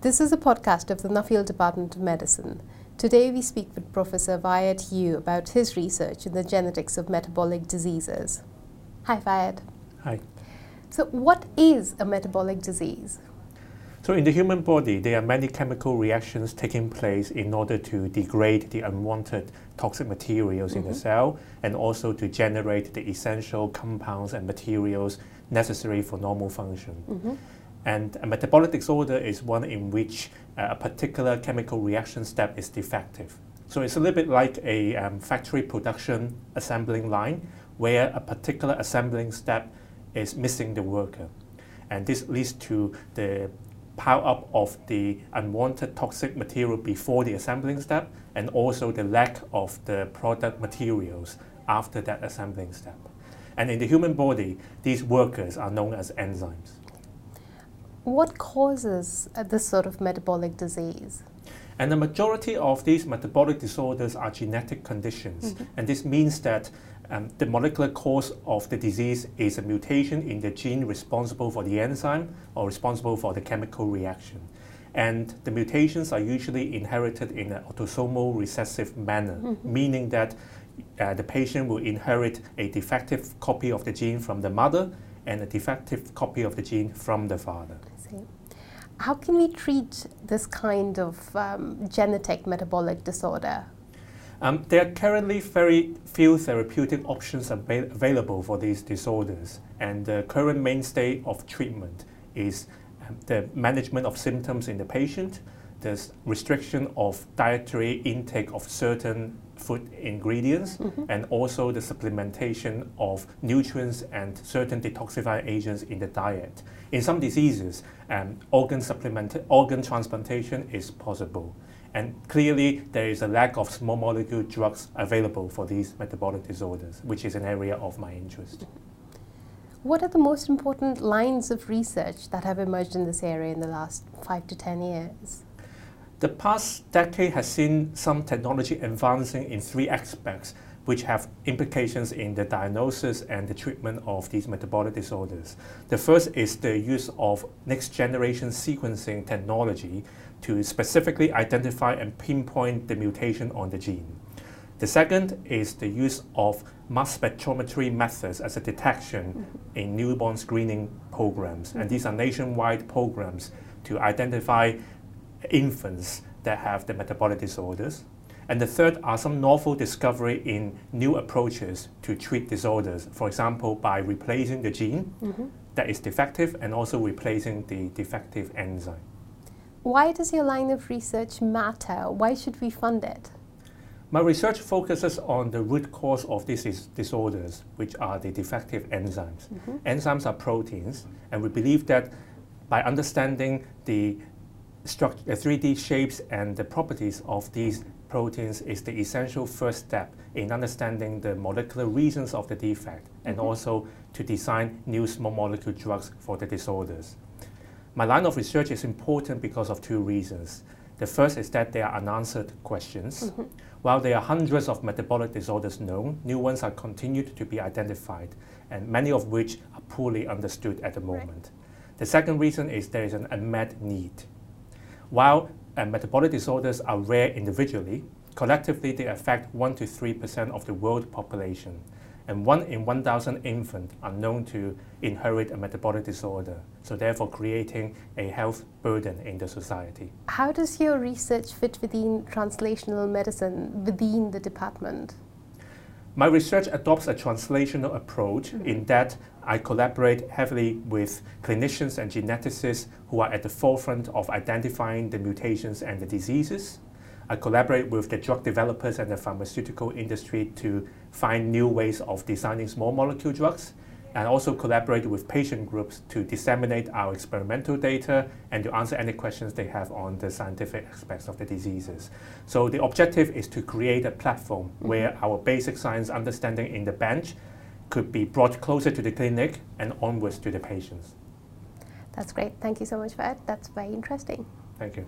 This is a podcast of the Nuffield Department of Medicine. Today we speak with Professor Wyatt Yue about his research in the genetics of metabolic diseases. Hi, Wyatt. Hi. So, what is a metabolic disease? So in the human body, there are many chemical reactions taking place in order to degrade the unwanted toxic materials mm-hmm. in the mm-hmm. cell and also to generate the essential compounds and materials necessary for normal function. Mm-hmm. And a metabolic disorder is one in which uh, a particular chemical reaction step is defective. So it's a little bit like a um, factory production assembling line where a particular assembling step is missing the worker. And this leads to the pile up of the unwanted toxic material before the assembling step and also the lack of the product materials after that assembling step. And in the human body, these workers are known as enzymes. What causes uh, this sort of metabolic disease? And the majority of these metabolic disorders are genetic conditions. Mm-hmm. And this means that um, the molecular cause of the disease is a mutation in the gene responsible for the enzyme or responsible for the chemical reaction. And the mutations are usually inherited in an autosomal recessive manner, mm-hmm. meaning that uh, the patient will inherit a defective copy of the gene from the mother and a defective copy of the gene from the father. How can we treat this kind of um, genetic metabolic disorder? Um, there are currently very few therapeutic options available for these disorders, and the current mainstay of treatment is um, the management of symptoms in the patient, the restriction of dietary intake of certain food ingredients mm-hmm. and also the supplementation of nutrients and certain detoxifying agents in the diet. In some diseases, um, organ supplement organ transplantation is possible. And clearly, there is a lack of small molecule drugs available for these metabolic disorders, which is an area of my interest. What are the most important lines of research that have emerged in this area in the last five to ten years? The past decade has seen some technology advancing in three aspects, which have implications in the diagnosis and the treatment of these metabolic disorders. The first is the use of next generation sequencing technology to specifically identify and pinpoint the mutation on the gene. The second is the use of mass spectrometry methods as a detection mm-hmm. in newborn screening programs. And mm-hmm. these are nationwide programs to identify infants that have the metabolic disorders. And the third are some novel discovery in new approaches to treat disorders, for example, by replacing the gene mm-hmm. that is defective and also replacing the defective enzyme. Why does your line of research matter? Why should we fund it? My research focuses on the root cause of these disorders, which are the defective enzymes. Mm-hmm. Enzymes are proteins, and we believe that by understanding the 3D shapes and the properties of these proteins is the essential first step in understanding the molecular reasons of the defect and mm-hmm. also to design new small molecule drugs for the disorders. My line of research is important because of two reasons. The first is that there are unanswered questions. Mm-hmm. While there are hundreds of metabolic disorders known, new ones are continued to be identified, and many of which are poorly understood at the moment. Right. The second reason is there is an unmet need. While uh, metabolic disorders are rare individually, collectively they affect 1 to 3% of the world population. And 1 in 1,000 infants are known to inherit a metabolic disorder, so therefore creating a health burden in the society. How does your research fit within translational medicine within the department? My research adopts a translational approach mm-hmm. in that I collaborate heavily with clinicians and geneticists who are at the forefront of identifying the mutations and the diseases. I collaborate with the drug developers and the pharmaceutical industry to find new ways of designing small molecule drugs and also collaborate with patient groups to disseminate our experimental data and to answer any questions they have on the scientific aspects of the diseases. So the objective is to create a platform mm-hmm. where our basic science understanding in the bench could be brought closer to the clinic and onwards to the patients. That's great. Thank you so much for that. That's very interesting. Thank you.